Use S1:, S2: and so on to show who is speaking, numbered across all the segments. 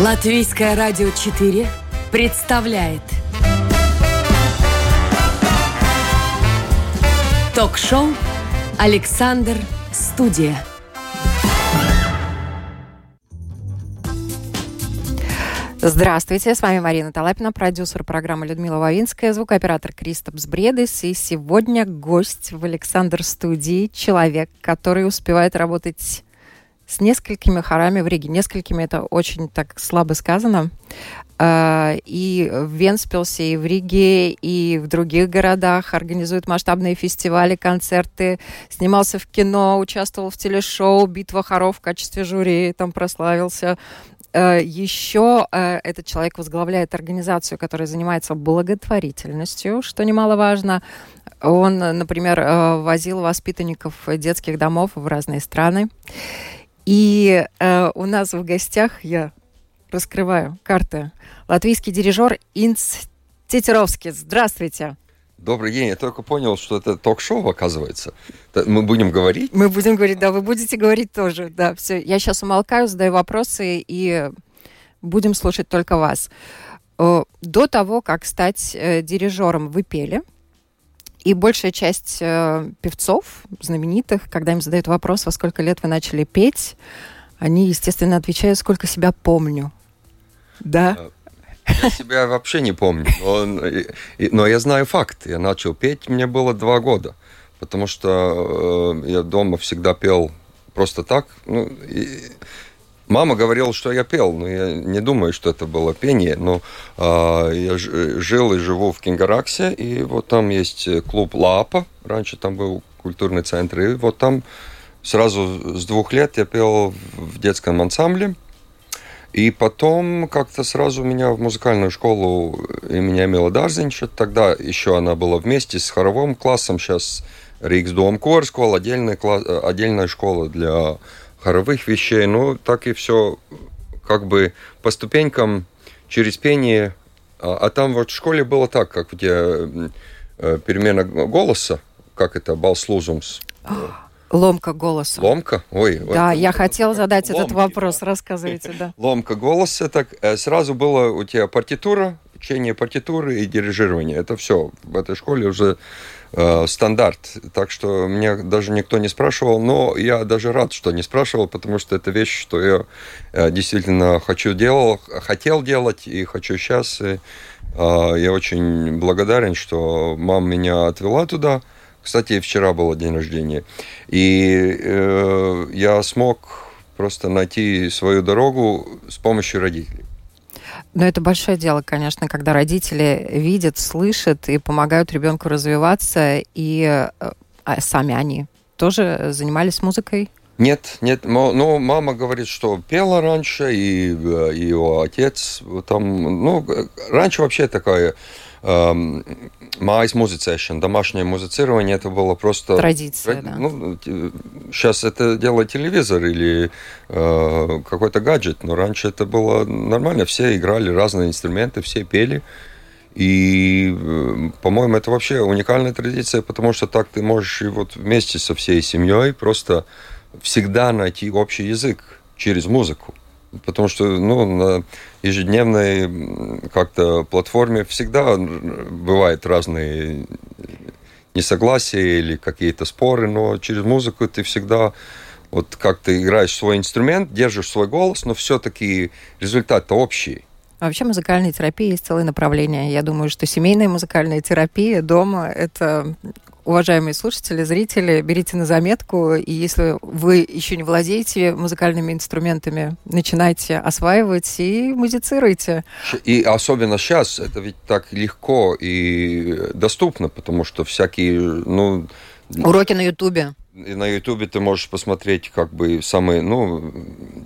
S1: Латвийское радио 4 представляет Ток-шоу «Александр Студия».
S2: Здравствуйте, с вами Марина Талапина, продюсер программы Людмила Вавинская, звукооператор Кристопс Бредес. И сегодня гость в Александр студии, человек, который успевает работать с несколькими хорами в Риге. Несколькими это очень так слабо сказано. А, и в Венспилсе, и в Риге, и в других городах организует масштабные фестивали, концерты. Снимался в кино, участвовал в телешоу «Битва хоров» в качестве жюри, там прославился. А, Еще а, этот человек возглавляет организацию, которая занимается благотворительностью, что немаловажно. Он, например, возил воспитанников детских домов в разные страны. И э, у нас в гостях, я раскрываю карты, латвийский дирижер Инц Тетеровский. Здравствуйте.
S3: Добрый день. Я только понял, что это ток-шоу, оказывается. Мы будем говорить?
S2: Мы будем говорить, да, вы будете говорить тоже. Да, все. Я сейчас умолкаю, задаю вопросы и будем слушать только вас. Э, до того, как стать э, дирижером, вы пели – и большая часть э, певцов, знаменитых, когда им задают вопрос, во сколько лет вы начали петь, они, естественно, отвечают, сколько себя помню. Да?
S3: Э, я себя вообще не помню, но, но я знаю факт. Я начал петь, мне было два года, потому что э, я дома всегда пел просто так. Ну, и, Мама говорила, что я пел, но я не думаю, что это было пение. Но э, я жил и живу в Кингараксе, и вот там есть клуб Лапа. Раньше там был культурный центр, и вот там сразу с двух лет я пел в детском ансамбле. И потом как-то сразу меня в музыкальную школу имени Эмила Дарзинча. Тогда еще она была вместе с хоровым классом. Сейчас Рикс Дом Кор школа, отдельная, класс, отдельная школа для хоровых вещей, ну, так и все как бы по ступенькам через пение. А, а там вот в школе было так, как где э, перемена голоса, как это, балслузумс.
S2: Ломка голоса.
S3: Ломка? Ой.
S2: Да, вот, я хотела задать ломки, этот вопрос, да. рассказывайте, да.
S3: Ломка голоса, так э, сразу было у тебя партитура, учение партитуры и дирижирование. Это все в этой школе уже э, стандарт. Так что меня даже никто не спрашивал, но я даже рад, что не спрашивал, потому что это вещь, что я э, действительно хочу делал, хотел делать и хочу сейчас. И, э, я очень благодарен, что мама меня отвела туда. Кстати, вчера было день рождения. И э, я смог просто найти свою дорогу с помощью родителей.
S2: Но это большое дело, конечно, когда родители видят, слышат и помогают ребенку развиваться, и э, а сами они тоже занимались музыкой?
S3: Нет, нет, ну, мама говорит, что пела раньше, и, э, и его отец там, ну, раньше вообще такая эм, mājas музицēšana, домашнее музицирование, это было просто...
S2: Традиция, да.
S3: Ну, сейчас это делает телевизор или э, какой-то гаджет, но раньше это было нормально, все играли разные инструменты, все пели. И, э, по-моему, это вообще уникальная традиция, потому что так ты можешь и вот вместе со всей семьей просто всегда найти общий язык через музыку. Потому что ну, на ежедневной как-то платформе всегда бывают разные несогласия или какие-то споры, но через музыку ты всегда вот как ты играешь свой инструмент, держишь свой голос, но все-таки результат-то общий.
S2: Вообще музыкальной терапии есть целое направление. Я думаю, что семейная музыкальная терапия дома – это уважаемые слушатели, зрители, берите на заметку, и если вы еще не владеете музыкальными инструментами, начинайте осваивать и музицируйте.
S3: И особенно сейчас это ведь так легко и доступно, потому что всякие, ну...
S2: Уроки на Ютубе.
S3: И на Ютубе ты можешь посмотреть как бы самые, ну,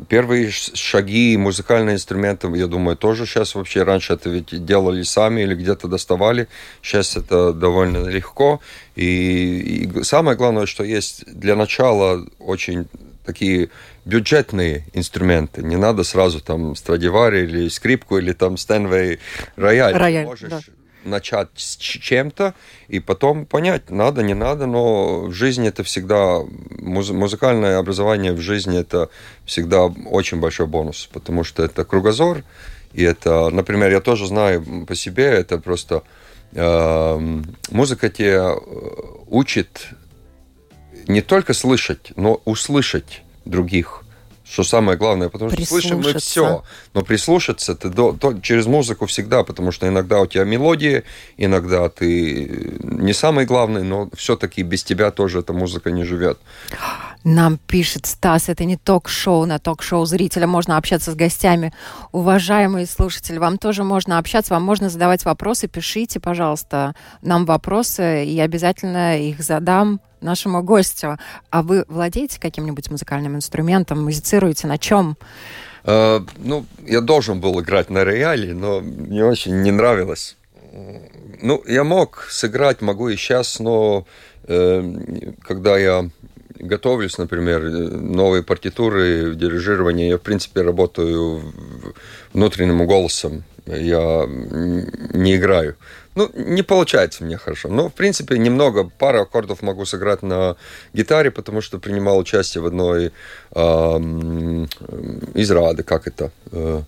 S3: первые шаги музыкальные инструменты, я думаю, тоже сейчас вообще раньше это ведь делали сами или где-то доставали. Сейчас это довольно легко. И, и самое главное, что есть для начала очень такие бюджетные инструменты. Не надо сразу там Страдивари или скрипку или там Стэнвей рояль.
S2: Рояль, можешь, да
S3: начать с чем-то и потом понять, надо, не надо, но в жизни это всегда, муз- музыкальное образование в жизни это всегда очень большой бонус, потому что это кругозор, и это, например, я тоже знаю по себе, это просто э, музыка тебя учит не только слышать, но услышать других что самое главное, потому что слышим мы все, но прислушаться ты до, то, через музыку всегда, потому что иногда у тебя мелодии, иногда ты не самый главный, но все-таки без тебя тоже эта музыка не живет.
S2: Нам пишет Стас, это не ток-шоу, на ток-шоу зрителя можно общаться с гостями. Уважаемые слушатели, вам тоже можно общаться, вам можно задавать вопросы, пишите, пожалуйста, нам вопросы, и обязательно их задам нашему гостю. А вы владеете каким-нибудь музыкальным инструментом, музицируете на чем?
S3: Uh, ну, я должен был играть на рояле, но мне очень не нравилось. Ну, я мог сыграть, могу и сейчас, но э, когда я готовлюсь, например, новые партитуры, дирижирование, я, в принципе, работаю внутренним голосом. Я не играю. Ну, не получается мне хорошо. Но, в принципе, немного, пару аккордов могу сыграть на гитаре, потому что принимал участие в одной э, из Рады, как это, э,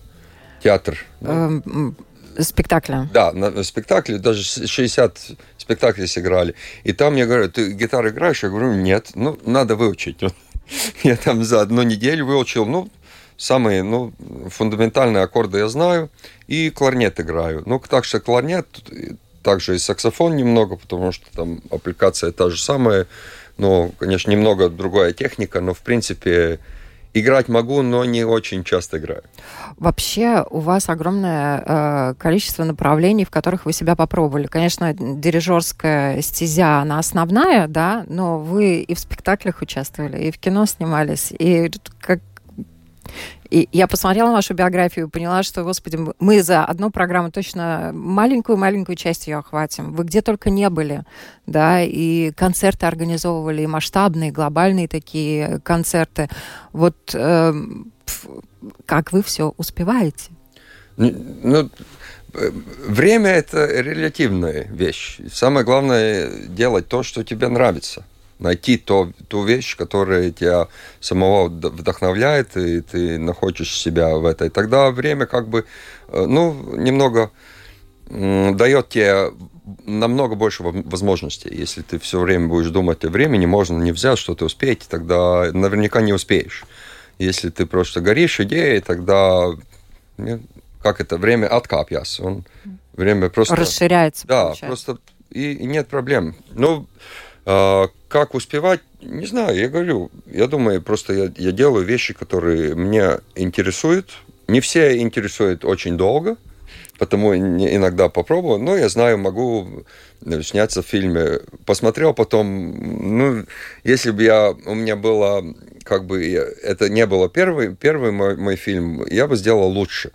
S3: театр.
S2: Эм, спектакля.
S3: Да, на спектакле, даже 60 спектаклей сыграли. И там мне говорят, ты гитару играешь? Я говорю, нет, ну, надо выучить. Я там за одну неделю выучил, ну, самые ну, фундаментальные аккорды я знаю, и кларнет играю. Ну, так что кларнет, также и саксофон немного, потому что там аппликация та же самая, но, конечно, немного другая техника, но, в принципе, играть могу, но не очень часто играю.
S2: Вообще у вас огромное э, количество направлений, в которых вы себя попробовали. Конечно, дирижерская стезя, она основная, да, но вы и в спектаклях участвовали, и в кино снимались, и как и я посмотрела вашу биографию и поняла, что, господи, мы за одну программу точно маленькую-маленькую часть ее охватим. Вы где только не были, да, и концерты организовывали, и масштабные, глобальные такие концерты. Вот э, как вы все успеваете?
S3: Ну, время – это релятивная вещь. Самое главное – делать то, что тебе нравится – найти то, ту вещь, которая тебя самого вдохновляет, и ты находишь себя в этой. Тогда время как бы, э, ну, немного дает тебе намного больше возможностей. Если ты все время будешь думать о времени, можно не взять что-то успеть, тогда наверняка не успеешь. Если ты просто горишь идеей, тогда как это время откапьяс. Он время просто
S2: расширяется.
S3: Да, получается. просто и, и нет проблем. Ну, а, как успевать, не знаю, я говорю, я думаю, просто я, я делаю вещи, которые меня интересуют. Не все интересуют очень долго, потому иногда попробую, но я знаю, могу сняться в фильме. Посмотрел потом, ну, если бы я, у меня было, как бы, это не было первый, первый мой, мой фильм, я бы сделал лучше.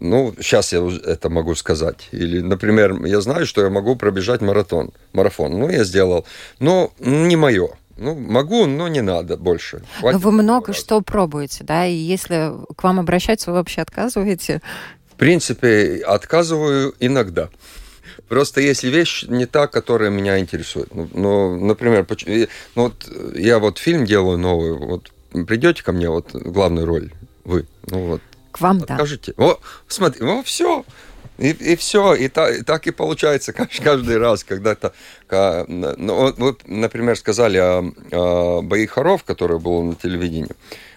S3: Ну, сейчас я это могу сказать. Или, например, я знаю, что я могу пробежать маратон. Марафон. Ну, я сделал. Но не мое. Ну, могу, но не надо больше.
S2: Хватит вы много что пробуете, да? И если к вам обращаются, вы вообще отказываете?
S3: В принципе, отказываю иногда. Просто если вещь не та, которая меня интересует. Ну, ну например, ну, вот я вот фильм делаю новый, вот придете ко мне, вот главную роль вы, ну вот,
S2: к вам, да.
S3: Скажите, о, смотри, о, все, и, и все, и, та, и так и получается каждый раз, когда то ну, вот, например, сказали о, о бои хоров, который был на телевидении.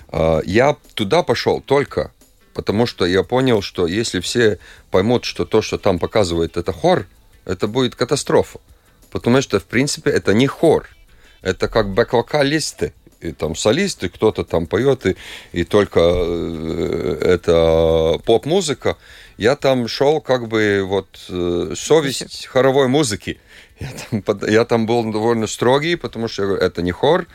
S3: А, я туда пошел только потому, что я понял, что если все поймут, что то, что там показывает, это хор, это будет катастрофа. Потому что, в принципе, это не хор. Это как бэк-вокалисты и там солисты, кто-то там поет, и, и только э, это поп-музыка. Я там шел как бы вот э, совесть хоровой музыки. Я там, я там был довольно строгий, потому что это не хор,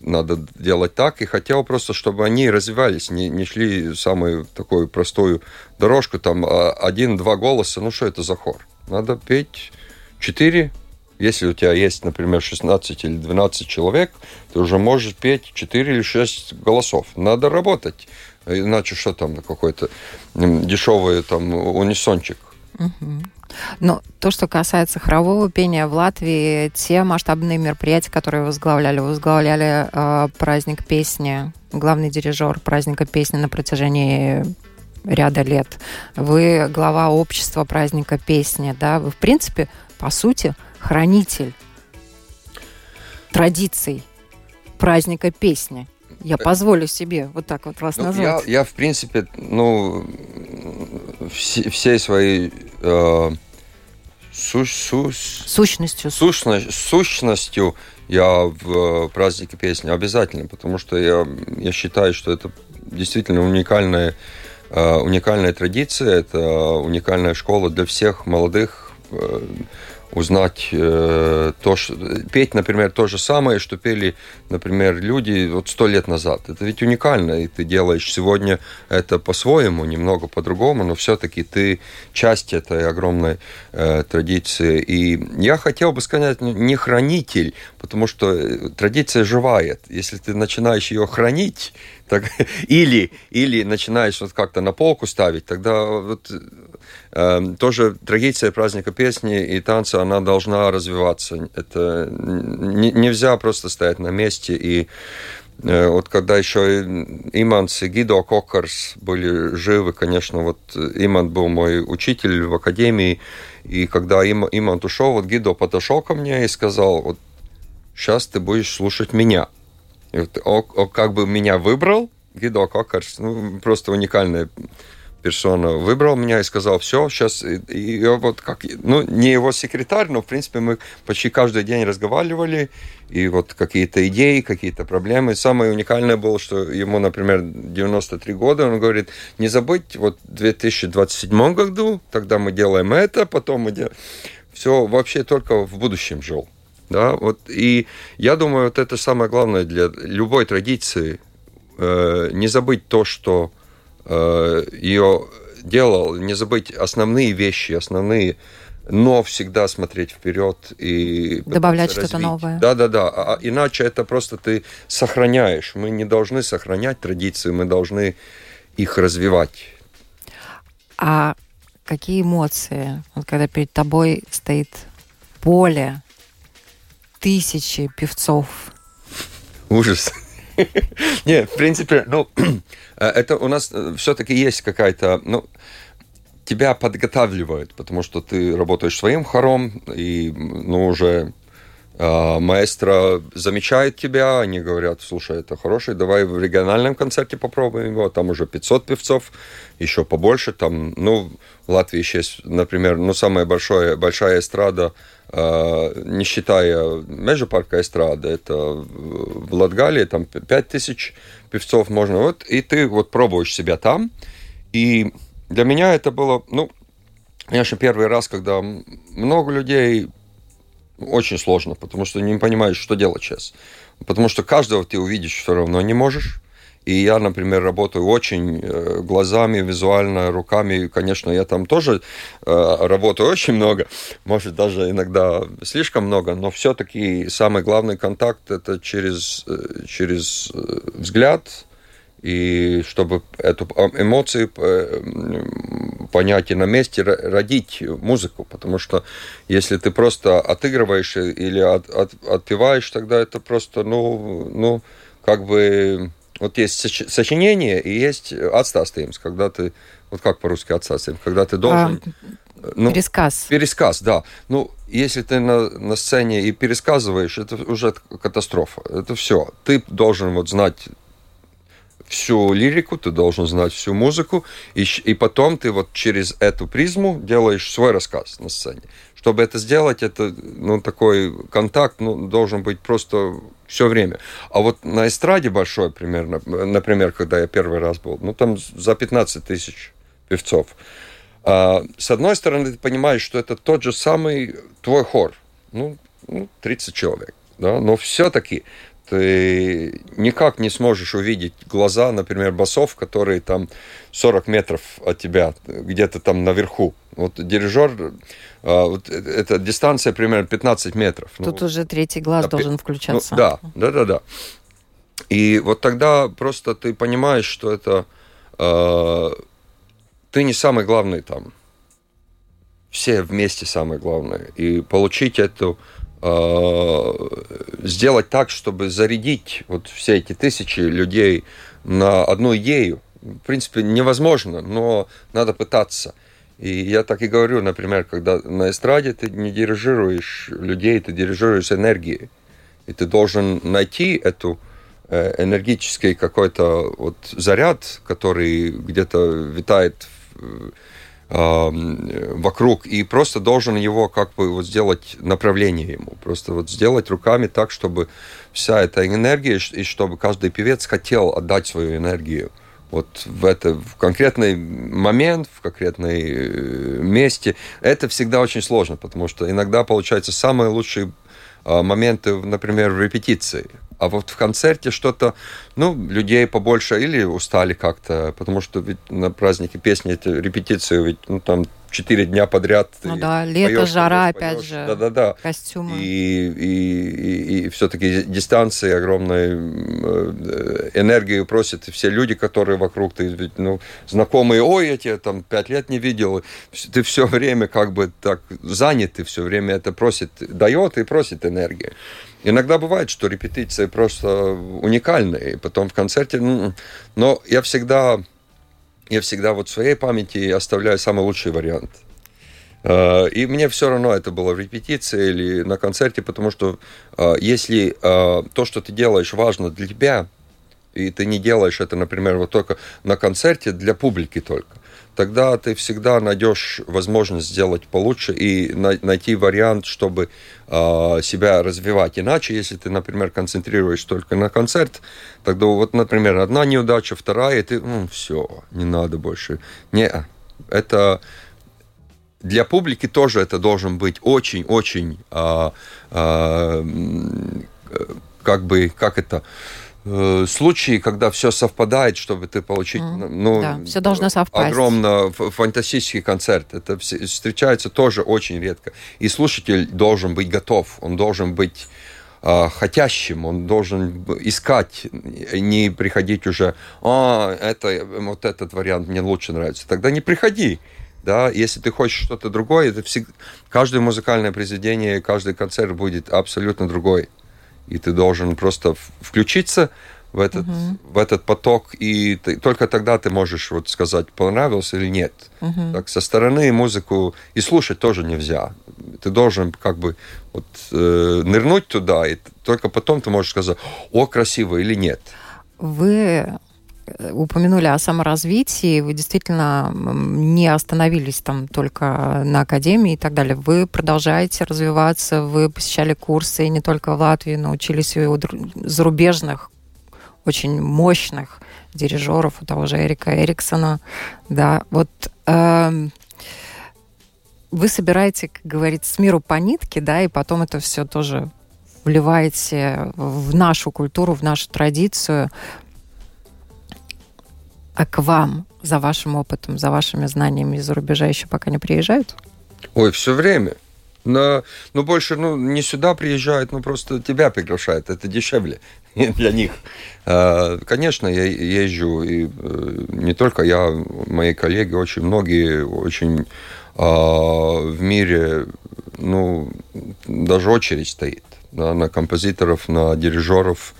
S3: надо делать так, и хотел просто, чтобы они развивались, не, не шли самую такую простую дорожку, там а, один-два голоса, ну что это за хор? Надо петь четыре если у тебя есть, например, 16 или 12 человек, ты уже можешь петь 4 или 6 голосов. Надо работать. Иначе что там, какой-то дешевый там унисончик.
S2: Но то, что касается хорового пения в Латвии, те масштабные мероприятия, которые возглавляли, возглавляли э, праздник песни, главный дирижер праздника песни на протяжении ряда лет. Вы глава общества праздника песни, да? Вы, в принципе, по сути, хранитель традиций праздника песни. Я позволю себе вот так вот вас ну, назвать.
S3: Я, я, в принципе, ну, все, всей своей э, су, су,
S2: сущностью.
S3: Сущность, сущностью я в празднике песни обязательно, потому что я, я считаю, что это действительно уникальная, э, уникальная традиция, это уникальная школа для всех молодых э, узнать э, то, что, петь, например, то же самое, что пели, например, люди вот сто лет назад. Это ведь уникально, и ты делаешь сегодня это по-своему, немного по-другому, но все-таки ты часть этой огромной э, традиции. И я хотел бы сказать, ну, не хранитель, потому что э, традиция живает. Если ты начинаешь ее хранить, так, или, или начинаешь вот как-то на полку ставить, тогда вот Эм, тоже традиция праздника песни и танца, она должна развиваться. Это не, нельзя просто стоять на месте и э, вот когда еще Иманс и Гидо Кокарс были живы, конечно, вот Имант был мой учитель в академии, и когда Им, Имант ушел, вот Гидо подошел ко мне и сказал, вот сейчас ты будешь слушать меня. И вот он, он как бы меня выбрал, Гидо Кокарс, ну, просто уникальная персона выбрал меня и сказал, все, сейчас, и, и вот как, ну, не его секретарь, но, в принципе, мы почти каждый день разговаривали, и вот какие-то идеи, какие-то проблемы. Самое уникальное было, что ему, например, 93 года, он говорит, не забыть, вот в 2027 году, тогда мы делаем это, потом мы делаем... Все вообще только в будущем жил. Да, вот, и я думаю, вот это самое главное для любой традиции, э, не забыть то, что ее делал, не забыть основные вещи, основные, но всегда смотреть вперед и
S2: добавлять что-то новое.
S3: Да, да, да. А иначе это просто ты сохраняешь. Мы не должны сохранять традиции, мы должны их развивать.
S2: А какие эмоции, вот когда перед тобой стоит поле, тысячи певцов?
S3: Ужас. Не, в принципе, ну, э, это у нас э, все-таки есть какая-то, ну, тебя подготавливают, потому что ты работаешь своим хором, и, ну, уже маэстро замечает тебя, они говорят, слушай, это хороший, давай в региональном концерте попробуем его, там уже 500 певцов, еще побольше, там, ну, в Латвии сейчас, например, ну, самая большая, большая эстрада – а, не считая Межапарка эстрады, это в Латгалии, там 5000 певцов можно, вот, и ты вот пробуешь себя там, и для меня это было, ну, конечно, первый раз, когда много людей, очень сложно, потому что не понимаешь, что делать сейчас. Потому что каждого ты увидишь все равно не можешь. И я, например, работаю очень э, глазами, визуально, руками. Конечно, я там тоже э, работаю очень много, может, даже иногда слишком много, но все-таки самый главный контакт это через, э, через взгляд, и чтобы эту эмоции понять и на месте родить музыку, потому что если ты просто отыгрываешь или от, от, отпеваешь, тогда это просто, ну, ну, как бы вот есть сочинение и есть отстастаемс, когда ты, вот как по-русски отстастаемс, когда ты должен...
S2: А, ну, пересказ.
S3: Пересказ, да. Ну, если ты на, на сцене и пересказываешь, это уже катастрофа. Это все. Ты должен вот знать всю лирику, ты должен знать всю музыку, и, и потом ты вот через эту призму делаешь свой рассказ на сцене. Чтобы это сделать, это ну, такой контакт ну, должен быть просто все время. А вот на эстраде большой примерно, например, когда я первый раз был, ну там за 15 тысяч певцов. А, с одной стороны, ты понимаешь, что это тот же самый твой хор, ну, 30 ну, человек, да, но все-таки ты никак не сможешь увидеть глаза, например, басов, которые там 40 метров от тебя, где-то там наверху. Вот дирижер, а, вот э, эта дистанция примерно 15 метров.
S2: Ну, Тут ну, уже третий глаз да, должен ну, включаться.
S3: Ну, да, да, да, да. И вот тогда просто ты понимаешь, что это э, ты не самый главный там. все вместе самое главное. И получить эту сделать так, чтобы зарядить вот все эти тысячи людей на одну идею. В принципе, невозможно, но надо пытаться. И я так и говорю, например, когда на эстраде ты не дирижируешь людей, ты дирижируешь энергией. И ты должен найти эту э, энергический какой-то вот заряд, который где-то витает в, вокруг, и просто должен его как бы вот сделать направление ему, просто вот сделать руками так, чтобы вся эта энергия, и чтобы каждый певец хотел отдать свою энергию вот в это в конкретный момент, в конкретной э, месте. Это всегда очень сложно, потому что иногда получается самые лучшие а, моменты, например, в репетиции. А вот в концерте что-то, ну, людей побольше или устали как-то, потому что ведь на празднике песни, эти репетиции, ведь, ну, там четыре дня подряд.
S2: Ну да, лето, поешь, жара, поешь, опять же.
S3: Да, да, да.
S2: Костюмы.
S3: И, и, и, и все-таки дистанции огромной э, энергию просят все люди, которые вокруг, ты ну, знакомые, ой, я тебя там пять лет не видел. Ты все время как бы так занят, ты все время это просит, дает и просит энергии. Иногда бывает, что репетиции просто уникальные, потом в концерте, ну, но я всегда я всегда вот в своей памяти оставляю самый лучший вариант. Э, и мне все равно это было в репетиции или на концерте, потому что э, если э, то, что ты делаешь, важно для тебя, и ты не делаешь это, например, вот только на концерте для публики только, тогда ты всегда найдешь возможность сделать получше и найти вариант, чтобы э, себя развивать. Иначе, если ты, например, концентрируешь только на концерт, тогда вот, например, одна неудача, вторая, и ты, ну, все, не надо больше. Не, это для публики тоже это должен быть очень-очень, э, э, как бы, как это, Э, случаи, когда все совпадает, чтобы ты получить, mm. ну,
S2: да, все должно совпасть.
S3: огромно фантастический концерт. Это встречается тоже очень редко. И слушатель должен быть готов, он должен быть э, хотящим, он должен искать, не приходить уже, а, это, вот этот вариант мне лучше нравится. Тогда не приходи. Да, если ты хочешь что-то другое, это всегда, каждое музыкальное произведение, каждый концерт будет абсолютно другой и ты должен просто включиться в этот, uh-huh. в этот поток, и ты, только тогда ты можешь вот сказать, понравился или нет. Uh-huh. Так со стороны музыку и слушать тоже нельзя. Ты должен как бы вот, э, нырнуть туда, и только потом ты можешь сказать, о, красиво или нет.
S2: Вы упомянули о саморазвитии, вы действительно не остановились там только на академии и так далее. Вы продолжаете развиваться, вы посещали курсы не только в Латвии, но учились и у зарубежных, очень мощных дирижеров, у того же Эрика Эриксона. Да, вот э, вы собираете, как говорится, с миру по нитке, да, и потом это все тоже вливаете в нашу культуру, в нашу традицию. А к вам за вашим опытом, за вашими знаниями из-за рубежа еще пока не приезжают?
S3: Ой, все время. Но, ну, больше, ну, не сюда приезжают, ну, просто тебя приглашают, это дешевле для них. А, конечно, я езжу, и э, не только я, мои коллеги, очень многие, очень а, в мире, ну, даже очередь стоит да, на композиторов, на дирижеров,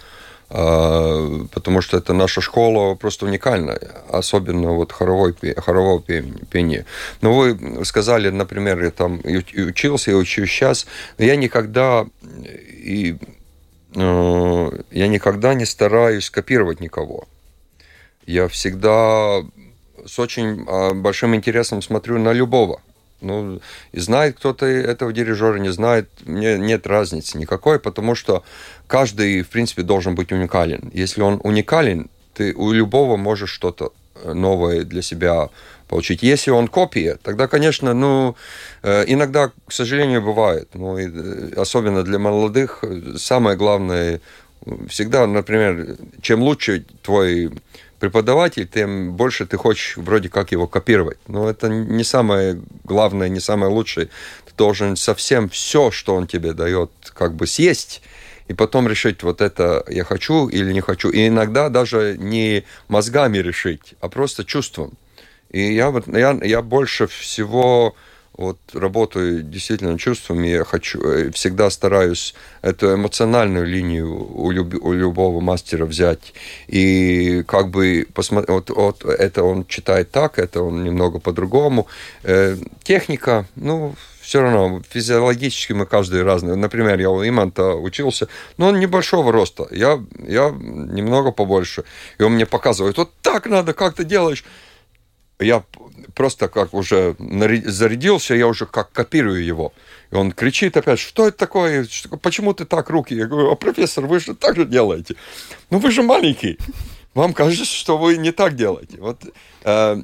S3: потому что это наша школа просто уникальная, особенно вот хоровой, хорового пения. Но вы сказали, например, я там учился, я учусь сейчас, но я никогда и э, я никогда не стараюсь копировать никого. Я всегда с очень а, большим интересом смотрю на любого. Ну, и знает кто-то этого дирижера, не знает, мне нет разницы никакой, потому что каждый, в принципе, должен быть уникален. Если он уникален, ты у любого можешь что-то э, новое для себя получить. Если он копия, тогда, конечно, ну, э, иногда, к сожалению, бывает. Ну, и э, особенно для молодых, самое главное, всегда, например, чем лучше твой преподаватель, тем больше ты хочешь вроде как его копировать. Но это не самое главное, не самое лучшее. Ты должен совсем все, что он тебе дает, как бы съесть, и потом решить, вот это я хочу или не хочу. И иногда даже не мозгами решить, а просто чувством. И я, вот, я, я больше всего вот работаю действительно чувствами, я хочу, э, всегда стараюсь эту эмоциональную линию у, люб, у любого мастера взять. И как бы посмотреть, вот, вот это он читает так, это он немного по-другому. Э, техника, ну, все равно физиологически мы каждый разный. Например, я у Иманта учился, но он небольшого роста, я, я немного побольше. И он мне показывает, вот так надо, как ты делаешь. Я просто как уже зарядился, я уже как копирую его. И он кричит опять, что это такое, почему ты так руки? Я говорю, а профессор, вы же так же делаете. Ну вы же маленький. Вам кажется, что вы не так делаете. Вот э,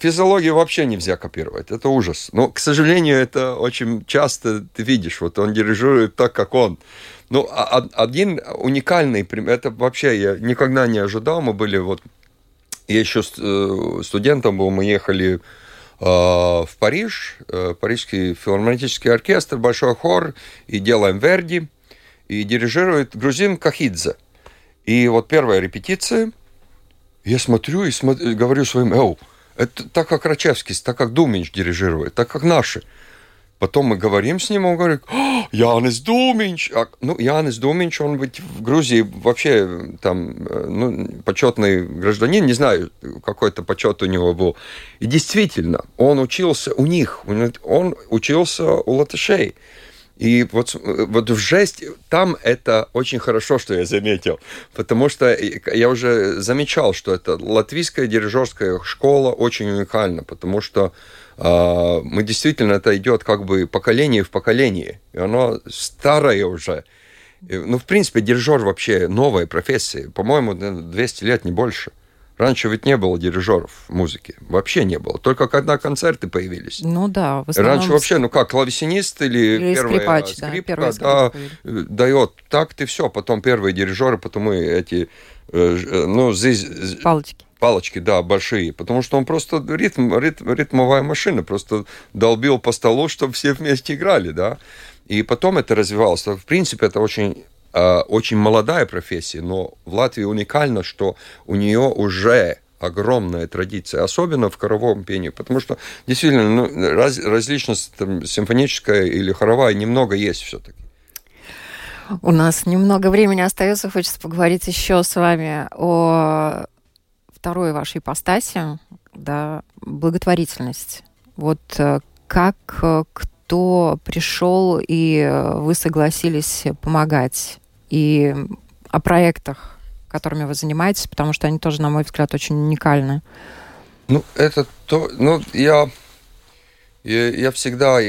S3: физиологию вообще нельзя копировать. Это ужас. Но, к сожалению, это очень часто ты видишь. Вот он дирижирует так, как он. Ну, а, а один уникальный пример, это вообще я никогда не ожидал. Мы были вот я еще э, студентом был, мы ехали э, в Париж, э, Парижский филармонический оркестр, большой хор, и делаем Верди, и дирижирует грузин Кахидзе. И вот первая репетиция, я смотрю и смотрю, говорю своим, эу, это так как Рачевский, так как Думинч дирижирует, так как наши. Потом мы говорим с ним, он говорит, Янис Думинч. А, ну, Янис Думинч, он ведь в Грузии вообще там, э, ну, почетный гражданин, не знаю, какой-то почет у него был. И действительно, он учился у них, он учился у латышей. И вот, вот в жесть, там это очень хорошо, что я заметил, потому что я уже замечал, что это латвийская дирижерская школа очень уникальна, потому что э, мы действительно, это идет как бы поколение в поколение, и оно старое уже. Ну, в принципе, дирижер вообще новая профессия, по-моему, 200 лет, не больше. Раньше ведь не было дирижеров в музыке. Вообще не было. Только когда концерты появились.
S2: Ну да,
S3: в основном... Раньше вообще, ну как, клавесинист или,
S2: или
S3: первая
S2: скрипач,
S3: скрипка,
S2: да,
S3: да, э, дает так ты все. Потом первые дирижеры, потом и эти, э, э, ну, здесь...
S2: Палочки.
S3: Палочки, да, большие. Потому что он просто ритм, ритм, ритмовая машина. Просто долбил по столу, чтобы все вместе играли, да. И потом это развивалось. В принципе, это очень Э, очень молодая профессия, но в Латвии уникально, что у нее уже огромная традиция, особенно в хоровом пении, потому что действительно ну, раз, различность там, симфоническая или хоровая немного есть все-таки.
S2: У нас немного времени остается, хочется поговорить еще с вами о второй вашей ипостаси, да, благотворительность. Вот э, как э, кто пришел и вы согласились помогать и о проектах, которыми вы занимаетесь, потому что они тоже, на мой взгляд, очень уникальны.
S3: Ну, это то, ну, я, я, я всегда,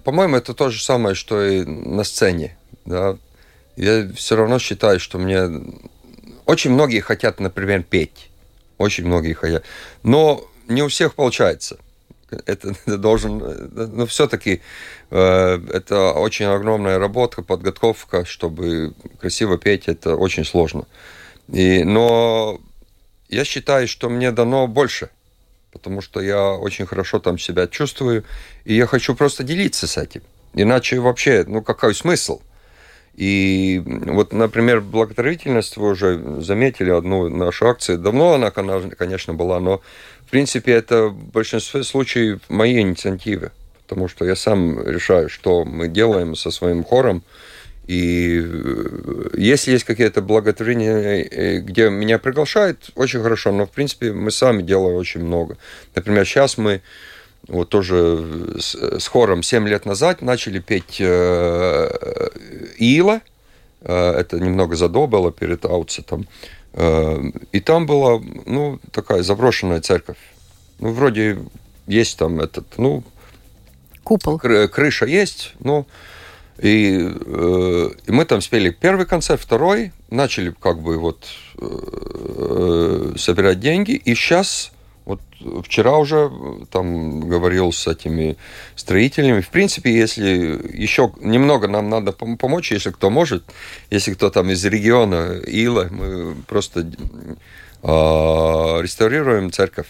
S3: по-моему, это то же самое, что и на сцене, да. Я все равно считаю, что мне очень многие хотят, например, петь, очень многие хотят, но не у всех получается это должен, но все-таки э, это очень огромная работа, подготовка, чтобы красиво петь, это очень сложно. И, но я считаю, что мне дано больше, потому что я очень хорошо там себя чувствую, и я хочу просто делиться с этим. Иначе вообще, ну какой смысл? И вот, например, благотворительность, вы уже заметили одну нашу акцию. Давно она, конечно, была, но принципе, это в большинстве случаев мои инициативы, потому что я сам решаю, что мы делаем со своим хором. И э, если есть какие-то благотворения, э, где меня приглашают, очень хорошо, но, в принципе, мы сами делаем очень много. Например, сейчас мы вот тоже с, с хором 7 лет назад начали петь э, Ила, э, это немного задо было перед аутсетом, Эм, и там была, ну, такая заброшенная церковь. Ну, вроде есть там этот, ну...
S2: Купол.
S3: Крыша есть, ну... И, э, и мы там спели первый концерт, второй, начали как бы вот э, собирать деньги, и сейчас вот вчера уже э, там говорил с этими строителями. В принципе, если еще немного нам надо помочь, если кто может, если кто там из региона Ила, мы просто э, реставрируем церковь.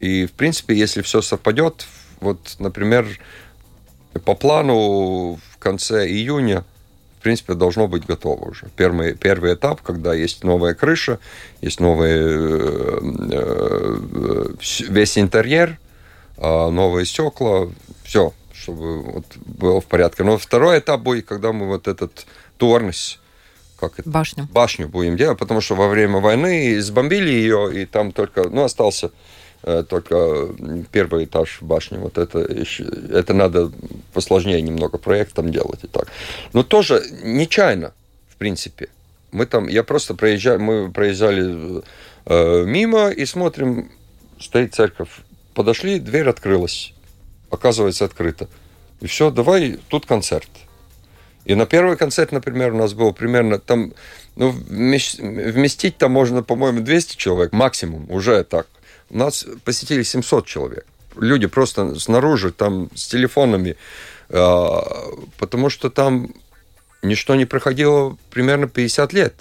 S3: И, в принципе, если все совпадет, вот, например, по плану в конце июня в принципе, должно быть готово уже. Первый, первый этап, когда есть новая крыша, есть новый э, э, весь интерьер, а, новые стекла, все, чтобы вот было в порядке. Но второй этап будет, когда мы вот этот Торнес,
S2: как это? Башню.
S3: Башню будем делать, потому что во время войны сбомбили ее, и там только, ну, остался э, только первый этаж башни. Вот это, это надо посложнее немного проект там делать и так. Но тоже нечаянно, в принципе. Мы там, я просто проезжаю, мы проезжали э, мимо и смотрим, стоит церковь. Подошли, дверь открылась. Оказывается, открыта. И все, давай, тут концерт. И на первый концерт, например, у нас было примерно там, ну, вместить там можно, по-моему, 200 человек максимум, уже так. Нас посетили 700 человек. Люди просто снаружи, там, с телефонами, а, потому что там ничто не проходило примерно 50 лет.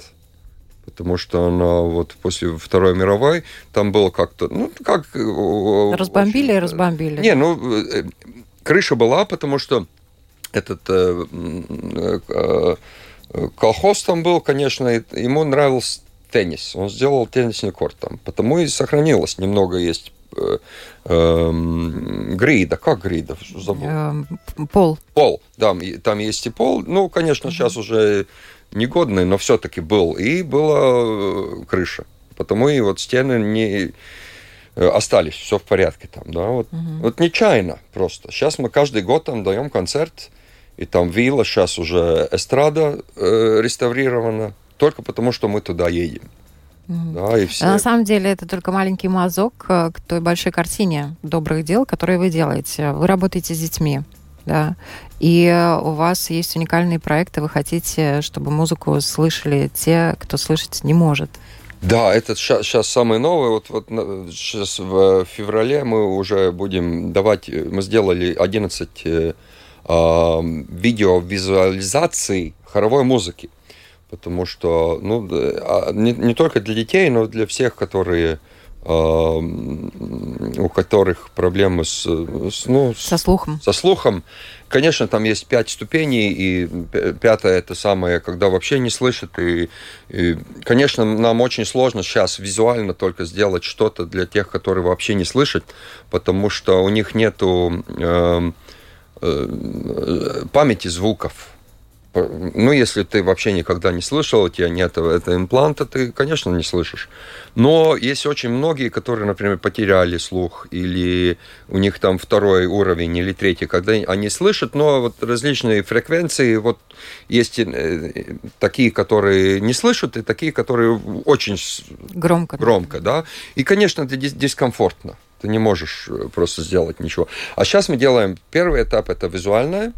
S3: Потому что она вот после Второй мировой там было как-то, ну, как...
S2: Разбомбили очень... и разбомбили.
S3: Не, ну, э, крыша была, потому что этот э, э, колхоз там был, конечно, ему нравился теннис. Он сделал теннисный корт там. Потому и сохранилось немного есть э, э, грида. Как грида?
S2: Забыл. Эм, пол.
S3: Пол, да. Там есть и пол. Ну, конечно, сейчас уже негодный, но все-таки был. И была крыша. Потому и вот стены не остались, все в порядке там, да, вот, угу. вот нечаянно просто. Сейчас мы каждый год там даем концерт, и там вилла, сейчас уже эстрада э, реставрирована, только потому что мы туда едем.
S2: Mm. Да, и все. На самом деле это только маленький мазок э, к той большой картине добрых дел, которые вы делаете. Вы работаете с детьми, да, и э, у вас есть уникальные проекты, вы хотите, чтобы музыку слышали те, кто слышать не может.
S3: Да, это сейчас самое новое. Вот, вот сейчас в феврале мы уже будем давать, мы сделали 11 э, видеовизуализации хоровой музыки. Потому что ну, а, не, не только для детей, но для всех, которые у которых проблемы с,
S2: с, ну, со слухом.
S3: Со слухом. Конечно, там есть пять ступеней, и пятая это самое, когда вообще не слышат. И, и, конечно, нам очень сложно сейчас визуально только сделать что-то для тех, которые вообще не слышат, потому что у них нету э, Э, памяти звуков. Ну, если ты вообще никогда не слышал, у тебя нет этого импланта, ты, конечно, не слышишь. Но есть очень многие, которые, например, потеряли слух, или у них там второй уровень или третий, когда они слышат, но вот различные фреквенции, вот есть э, такие, которые не слышат, и такие, которые очень
S2: громко,
S3: громко да. И, конечно, это дискомфортно. Ты не можешь э, просто сделать ничего. А сейчас мы делаем первый этап, это визуальное.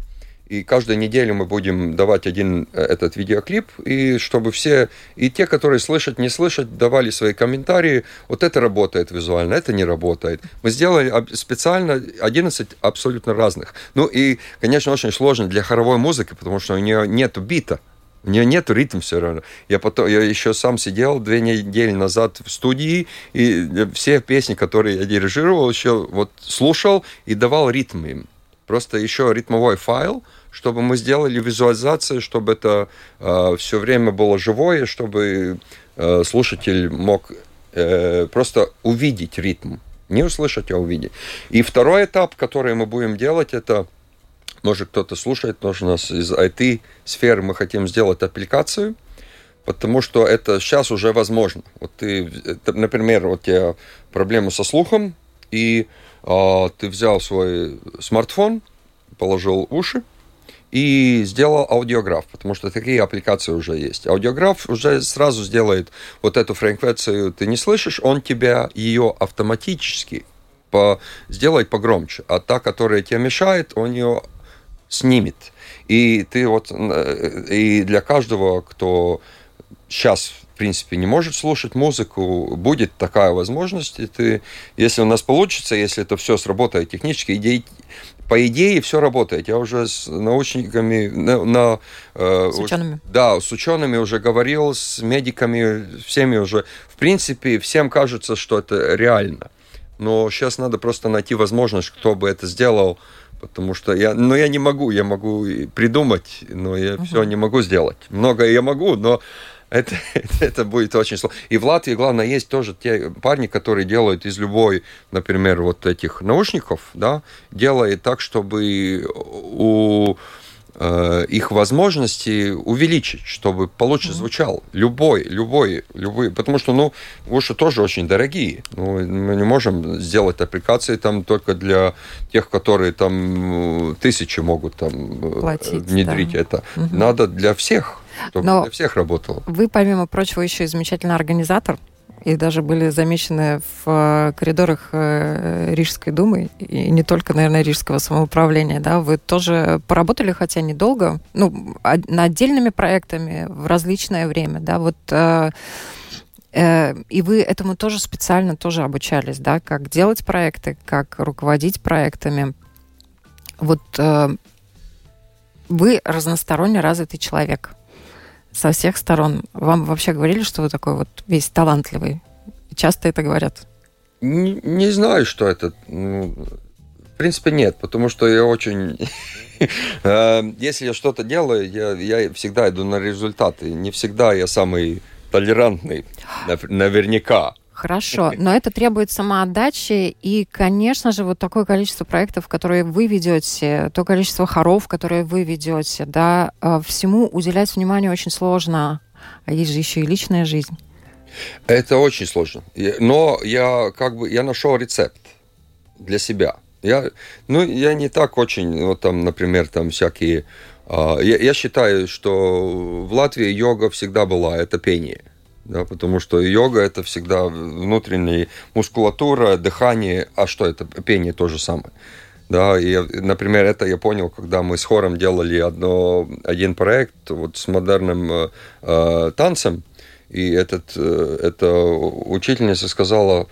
S3: И каждую неделю мы будем давать один э, этот видеоклип, и чтобы все, и те, которые слышат, не слышат, давали свои комментарии. Вот это работает визуально, это не работает. Мы сделали специально 11 абсолютно разных. Ну и, конечно, очень сложно для хоровой музыки, потому что у нее нет бита. У нее нет ритма все равно. Я, потом, я еще сам сидел две недели назад в студии, и все песни, которые я дирижировал, еще вот слушал и давал ритм им. Просто еще ритмовой файл, чтобы мы сделали визуализацию, чтобы это э, все время было живое, чтобы э, слушатель мог э, просто увидеть ритм. Не услышать, а увидеть. И второй этап, который мы будем делать, это может, кто-то слушает, тоже нас из IT-сферы мы хотим сделать аппликацию, потому что это сейчас уже возможно. Вот ты, например, вот у тебя проблемы со слухом, и а, ты взял свой смартфон, положил уши, и сделал аудиограф, потому что такие аппликации уже есть. Аудиограф уже сразу сделает вот эту фреквенцию, ты не слышишь, он тебя ее автоматически по, сделает погромче, а та, которая тебе мешает, он ее снимет. И ты вот, э, и для каждого, кто сейчас, в принципе, не может слушать музыку, будет такая возможность. И ты, если у нас получится, если это все сработает технически, идеи, по идее все работает. Я уже с научниками, на, на,
S2: э, с учеными.
S3: Да, с учеными уже говорил, с медиками, всеми уже. В принципе, всем кажется, что это реально. Но сейчас надо просто найти возможность, кто бы это сделал потому что я, но я не могу, я могу придумать, но я угу. все не могу сделать. Многое я могу, но это, это будет очень сложно. И в Латвии, главное, есть тоже те парни, которые делают из любой, например, вот этих наушников, да, делают так, чтобы у Э, их возможности увеличить, чтобы получше звучал. Любой, любой, любой. Потому что, ну, уши тоже очень дорогие. Ну, мы не можем сделать аппликации там только для тех, которые там тысячи могут там э, Платить, внедрить да. это. Угу. Надо для всех, чтобы Но для всех работало.
S2: Вы, помимо прочего, еще и замечательный организатор. И даже были замечены в э, коридорах э, Рижской думы, и не только, наверное, Рижского самоуправления, да, вы тоже поработали, хотя недолго, ну, над отдельными проектами в различное время, да, вот э, э, и вы этому тоже специально тоже обучались, да, как делать проекты, как руководить проектами. Вот э, вы разносторонне развитый человек – со всех сторон. Вам вообще говорили, что вы такой вот весь талантливый? Часто это говорят?
S3: Не, не знаю, что это. Ну, в принципе, нет, потому что я очень... Э, если я что-то делаю, я, я всегда иду на результаты. Не всегда я самый толерантный, наверняка.
S2: Хорошо, но это требует самоотдачи и, конечно же, вот такое количество проектов, которые вы ведете, то количество хоров, которые вы ведете, да, э, всему уделять внимание очень сложно. А есть же еще и личная жизнь.
S3: Это очень сложно. Но я как бы я нашел рецепт для себя. Я, ну, я не так очень, вот там, например, там всякие... А, я, я считаю, что в Латвии йога всегда была, это пение да, потому что йога это всегда внутренняя мускулатура, дыхание, а что это, пение то же самое. Да, и, например, это я понял, когда мы с хором делали одно, один проект вот с модерным э, э танцем, и этот, э, эта учительница сказала,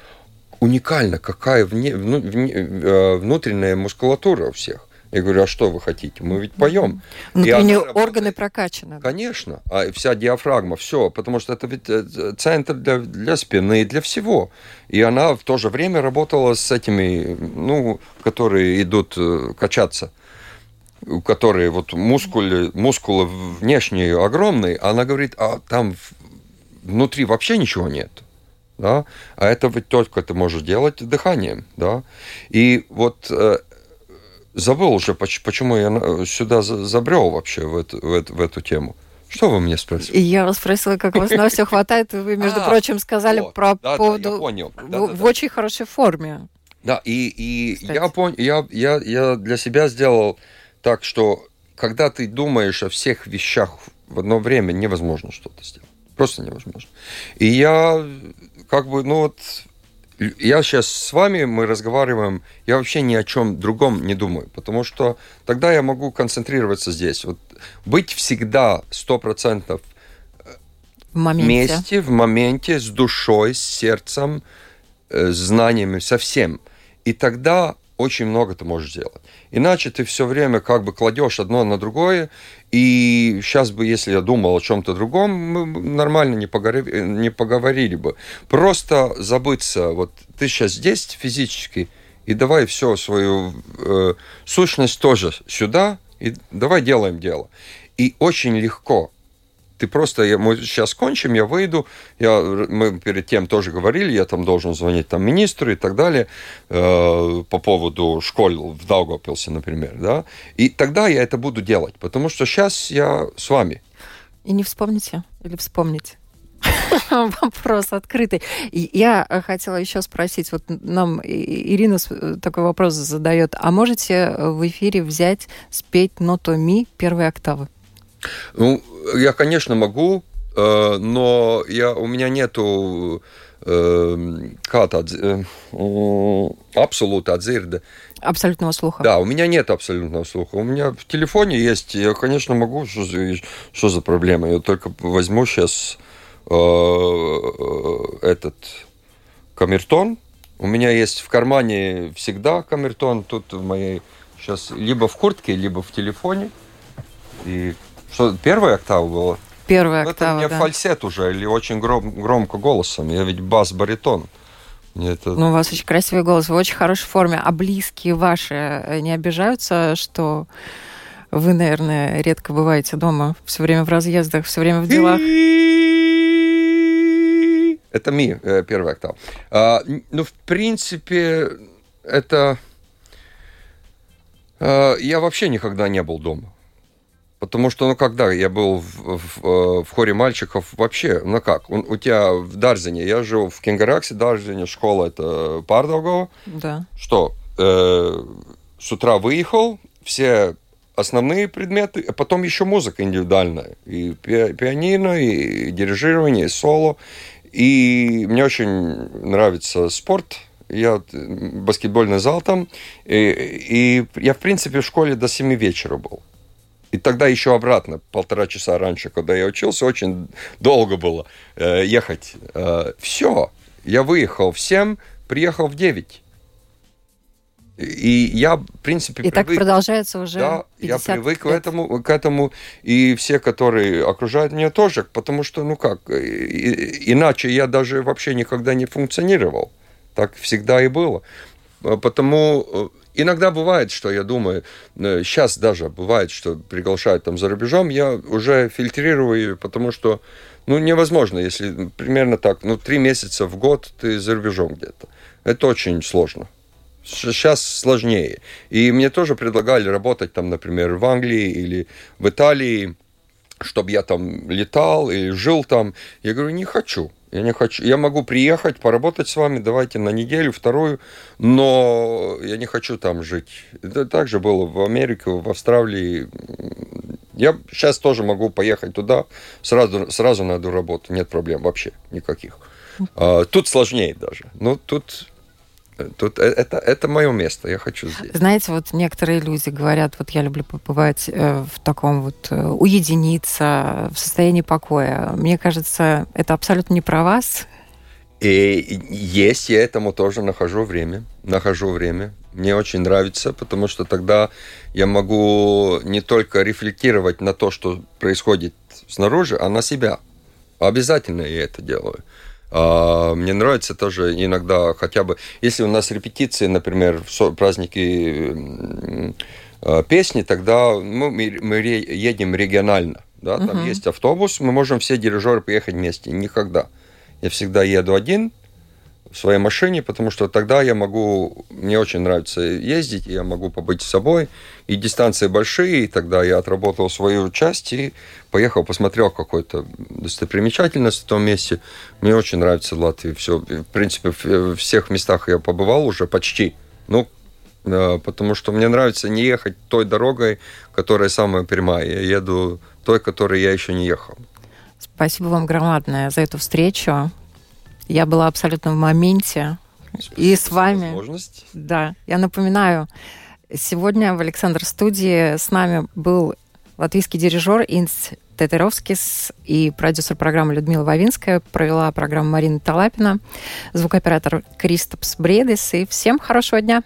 S3: уникально, какая вне, вне, э, внутренняя мускулатура у всех. Я говорю, а что вы хотите? Мы ведь поем.
S2: Внутренние органы прокачаны.
S3: Конечно. А вся диафрагма, все. Потому что это ведь э, центр для, для спины и для всего. И она в то же время работала с этими, ну, которые идут э, качаться у которые вот мускулы, мускулы внешние огромные, она говорит, а там внутри вообще ничего нет. Да? А это ведь только ты можешь делать дыханием. Да? И вот э, забыл уже, почему я сюда забрел вообще в эту, в эту, в эту тему. Что вы мне спросили?
S2: Я вас спросила, как у вас на все хватает, вы, между а, прочим, сказали про поводу... понял. В очень хорошей форме.
S3: Да, и, и я, понял, я, я, я для себя сделал так, что когда ты думаешь о всех вещах в одно время, невозможно что-то сделать. Просто невозможно. И я как бы, ну вот, я сейчас с вами, мы разговариваем, я вообще ни о чем другом не думаю, потому что тогда я могу концентрироваться здесь. Вот быть всегда сто процентов вместе, в моменте, с душой, с сердцем, э, с знаниями, со всем. И тогда очень много ты можешь сделать. Иначе ты все время как бы кладешь одно на другое, и сейчас бы, если я думал о чем-то другом, мы нормально не поговорили, не поговорили бы. Просто забыться, вот ты сейчас здесь физически, и давай все свою э, сущность тоже сюда, и давай делаем дело. И очень легко ты просто, я, мы сейчас кончим, я выйду, я, мы перед тем тоже говорили, я там должен звонить там министру и так далее э, по поводу школ в Даугавпилсе, например, да, и тогда я это буду делать, потому что сейчас я с вами.
S2: И не вспомните или вспомните? Вопрос открытый. Я хотела еще спросить, вот нам Ирина такой вопрос задает, а можете в эфире взять, спеть ноту ми первой октавы?
S3: Ну, я, конечно, могу, э, но я, у меня нету kā tāda абсолютно дзирда.
S2: Абсолютного слуха.
S3: Да, у меня нет абсолютного слуха. У меня в телефоне есть, я, конечно, могу, что, что за проблема. Я только возьму сейчас э, этот камертон. У меня есть в кармане всегда камертон. Тут в моей сейчас либо в куртке, либо в телефоне. И что, первая октава была?
S2: Первая ну, октава,
S3: Это мне
S2: да.
S3: фальсет уже, или очень гром, громко голосом. Я ведь бас-баритон.
S2: это... Ну, у вас очень красивый голос, вы в очень хорошей форме. А близкие ваши э, не обижаются, что вы, наверное, редко бываете дома, все время в разъездах, все время в делах?
S3: Это ми, первый октав. А, ну, в принципе, это... А, я вообще никогда не был дома. Потому что, ну, когда я был в, в, э, в хоре мальчиков, вообще, ну как, у, у тебя в Дарзине, я жил в Кенгераксе, Дарзине, школа это Пардаугова.
S2: Да.
S3: Что, э, с утра выехал, все основные предметы, а потом еще музыка индивидуальная. И пи пианино, и дирижирование, и соло. И мне очень нравится спорт. Я баскетбольный зал там. И, и я, в принципе, в школе до 7 вечера был. И тогда еще обратно, полтора часа раньше, когда я учился, очень долго было э, ехать. Э, все, я выехал в 7, приехал в 9. И я, в принципе,
S2: И привык. так продолжается уже
S3: Да, я привык лет. К, этому, к этому, и все, которые окружают меня, тоже, потому что, ну как, и, иначе я даже вообще никогда не функционировал. Так всегда и было. Потому э, иногда бывает, что я думаю, сейчас э, даже бывает, что приглашают там за рубежом, я уже фильтрирую, потому что, ну, невозможно, если примерно так, ну, три месяца в год ты за рубежом где-то. Это очень сложно. Сейчас сложнее. И мне тоже предлагали работать там, например, в Англии или в Италии, чтобы я там летал или жил там. Я говорю, не хочу. Я не хочу. Я могу приехать, поработать с вами, давайте на неделю, вторую, но я не хочу там жить. Это также было в Америке, в Австралии. Я сейчас тоже могу поехать туда, сразу, сразу на эту работу, нет проблем вообще никаких. А, тут сложнее даже. Ну, тут Тут э, это, это мое место, я хочу здесь.
S2: Знаете, вот некоторые люди говорят, вот я люблю побывать э, в таком вот э, уединиться, в состоянии покоя. Мне кажется, это абсолютно не про вас.
S3: И есть, я этому тоже нахожу время. Нахожу время. Мне очень нравится, потому что тогда я могу не только рефлектировать на то, что происходит снаружи, а на себя. Обязательно я это делаю. А, мне нравится тоже иногда хотя бы, если у нас репетиции, например, в праздники а, песни, тогда мы, мы едем регионально. Да, там угу. есть автобус, мы можем все дирижеры поехать вместе. Никогда. Я всегда еду один, в своей машине, потому что тогда я могу, мне очень нравится ездить, я могу побыть с собой, и дистанции большие, и тогда я отработал свою часть и поехал, посмотрел какую-то достопримечательность в том месте. Мне очень нравится Латвия, все, в принципе, в всех местах я побывал уже почти, ну, э, потому что мне нравится не ехать той дорогой, которая самая прямая, я еду той, которой я еще не ехал.
S2: Спасибо вам громадное за эту встречу. Я была абсолютно в моменте. Спасибо и с вами.
S3: Возможность.
S2: Да. Я напоминаю, сегодня в Александр студии с нами был латвийский дирижер Инс Тетеровскис и продюсер программы Людмила Вавинская. Провела программу Марина Талапина, звукооператор Кристопс Бредес. И всем хорошего дня!